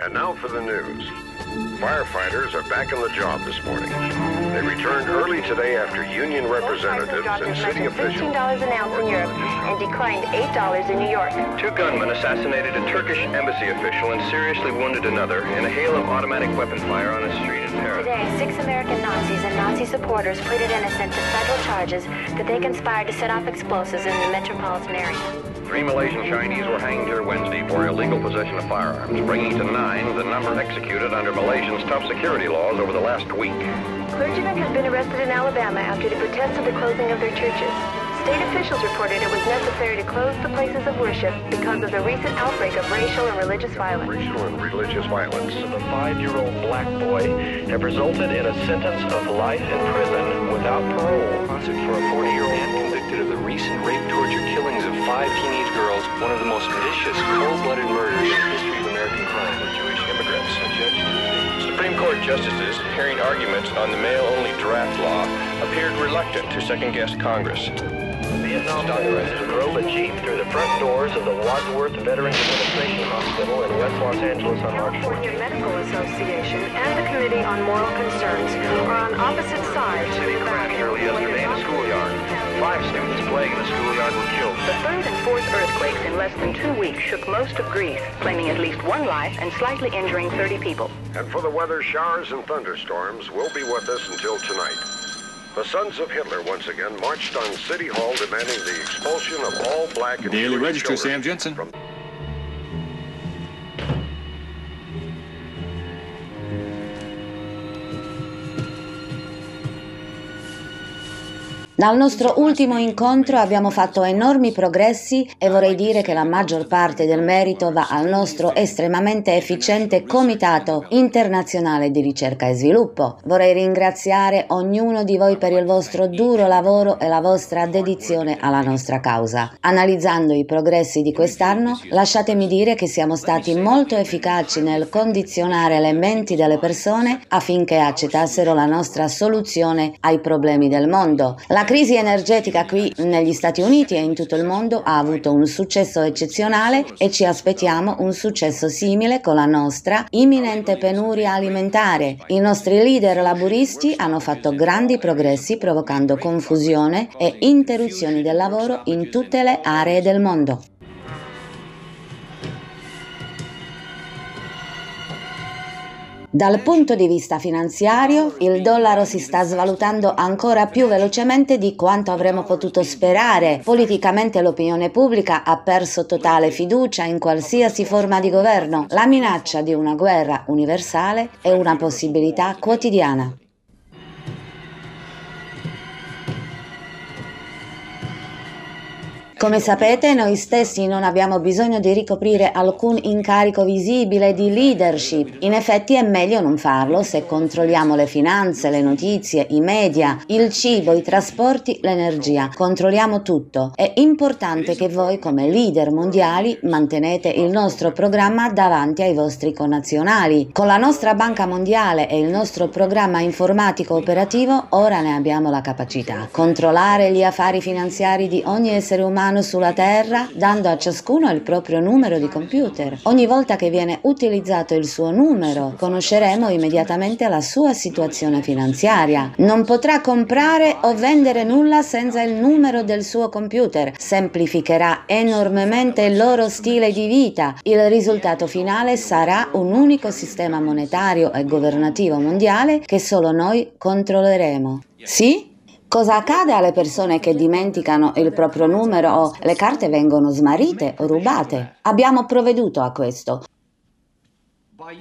And now for the news. Firefighters are back on the job this morning. They returned early today after union representatives and city officials. $15 an ounce in Europe and declined $8 in New York. Two gunmen assassinated a Turkish embassy official and seriously wounded another in a hail of automatic weapon fire on a street in Paris. Today, six American Nazis and Nazi supporters pleaded innocent to federal charges that they conspired to set off explosives in the metropolitan area. Three Malaysian Chinese were hanged here Wednesday for illegal possession of firearms, bringing to nine the number executed under Malaysia's tough security laws over the last week. Clergymen have been arrested in Alabama after the they protested the closing of their churches. State officials reported it was necessary to close the places of worship because of the recent outbreak of racial and religious violence. Racial and religious violence. of a five-year-old black boy have resulted in a sentence of life in prison without parole. For a 40-year-old one of the most vicious, cold-blooded murders in the history of American crime. Jewish immigrants. A judge Supreme Court justices, hearing arguments on the mail-only draft law, appeared reluctant to second-guess Congress. Vietnam veterans drove a jeep through the front doors of the Wadsworth Veterans Administration Hospital in West Los Angeles on March 14th. California Medical Association and the Committee on Moral Concerns are on opposite third and fourth earthquakes in less than two weeks shook most of Greece, claiming at least one life and slightly injuring 30 people. And for the weather, showers and thunderstorms will be with us until tonight. The sons of Hitler once again marched on City Hall demanding the expulsion of all black and Daily Jewish Register, children Sam Jensen. Dal nostro ultimo incontro abbiamo fatto enormi progressi e vorrei dire che la maggior parte del merito va al nostro estremamente efficiente Comitato internazionale di ricerca e sviluppo. Vorrei ringraziare ognuno di voi per il vostro duro lavoro e la vostra dedizione alla nostra causa. Analizzando i progressi di quest'anno, lasciatemi dire che siamo stati molto efficaci nel condizionare le menti delle persone affinché accettassero la nostra soluzione ai problemi del mondo. La crisi energetica qui negli Stati Uniti e in tutto il mondo ha avuto un successo eccezionale e ci aspettiamo un successo simile con la nostra imminente penuria alimentare. I nostri leader laburisti hanno fatto grandi progressi provocando confusione e interruzioni del lavoro in tutte le aree del mondo. Dal punto di vista finanziario, il dollaro si sta svalutando ancora più velocemente di quanto avremmo potuto sperare. Politicamente l'opinione pubblica ha perso totale fiducia in qualsiasi forma di governo. La minaccia di una guerra universale è una possibilità quotidiana. Come sapete, noi stessi non abbiamo bisogno di ricoprire alcun incarico visibile di leadership. In effetti è meglio non farlo se controlliamo le finanze, le notizie, i media, il cibo, i trasporti, l'energia. Controlliamo tutto. È importante che voi come leader mondiali mantenete il nostro programma davanti ai vostri connazionali. Con la nostra banca mondiale e il nostro programma informatico operativo ora ne abbiamo la capacità. Controllare gli affari finanziari di ogni essere umano sulla Terra dando a ciascuno il proprio numero di computer. Ogni volta che viene utilizzato il suo numero, conosceremo immediatamente la sua situazione finanziaria. Non potrà comprare o vendere nulla senza il numero del suo computer. Semplificherà enormemente il loro stile di vita. Il risultato finale sarà un unico sistema monetario e governativo mondiale che solo noi controlleremo. Sì? Cosa accade alle persone che dimenticano il proprio numero o le carte vengono smarrite o rubate? Abbiamo provveduto a questo.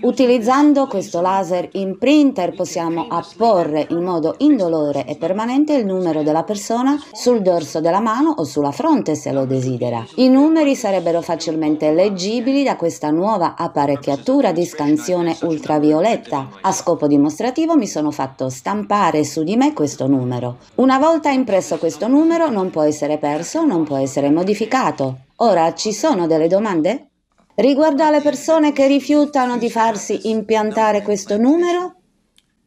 Utilizzando questo laser in printer possiamo apporre in modo indolore e permanente il numero della persona sul dorso della mano o sulla fronte se lo desidera. I numeri sarebbero facilmente leggibili da questa nuova apparecchiatura di scansione ultravioletta. A scopo dimostrativo mi sono fatto stampare su di me questo numero. Una volta impresso questo numero non può essere perso, non può essere modificato. Ora ci sono delle domande? Riguardo alle persone che rifiutano di farsi impiantare questo numero?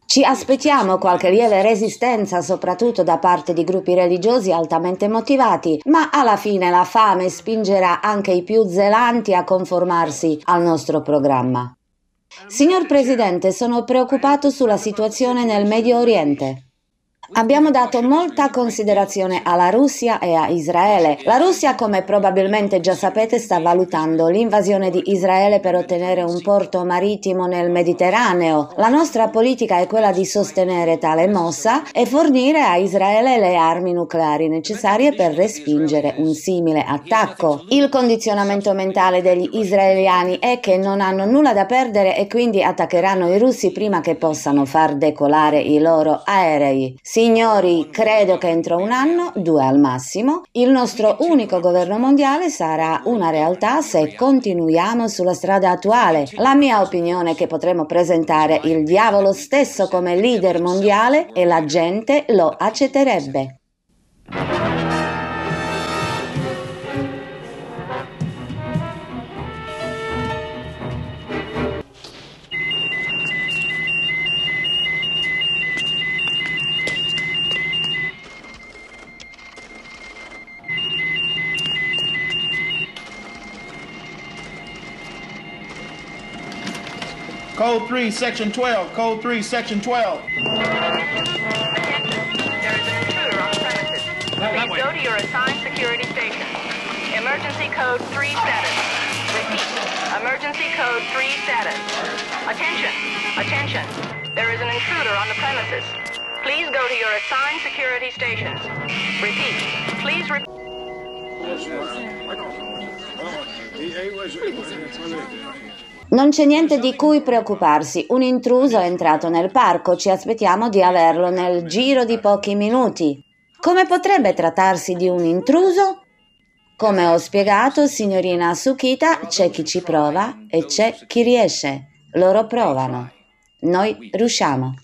Ci aspettiamo qualche lieve resistenza, soprattutto da parte di gruppi religiosi altamente motivati, ma alla fine la fame spingerà anche i più zelanti a conformarsi al nostro programma. Signor Presidente, sono preoccupato sulla situazione nel Medio Oriente. Abbiamo dato molta considerazione alla Russia e a Israele. La Russia, come probabilmente già sapete, sta valutando l'invasione di Israele per ottenere un porto marittimo nel Mediterraneo. La nostra politica è quella di sostenere tale mossa e fornire a Israele le armi nucleari necessarie per respingere un simile attacco. Il condizionamento mentale degli israeliani è che non hanno nulla da perdere e quindi attaccheranno i russi prima che possano far decolare i loro aerei. Signori, credo che entro un anno, due al massimo, il nostro unico governo mondiale sarà una realtà se continuiamo sulla strada attuale. La mia opinione è che potremo presentare il diavolo stesso come leader mondiale e la gente lo accetterebbe. Code 3, Section 12. Code 3, Section 12. Attention, there is an intruder on the premises. Please go to your assigned security station. Emergency code 3 status. Repeat, emergency code 3 status. Attention, attention, there is an intruder on the premises. Please go to your assigned security stations. Repeat, please repeat. Non c'è niente di cui preoccuparsi, un intruso è entrato nel parco, ci aspettiamo di averlo nel giro di pochi minuti. Come potrebbe trattarsi di un intruso? Come ho spiegato, signorina Sukita, c'è chi ci prova e c'è chi riesce. Loro provano. Noi riusciamo.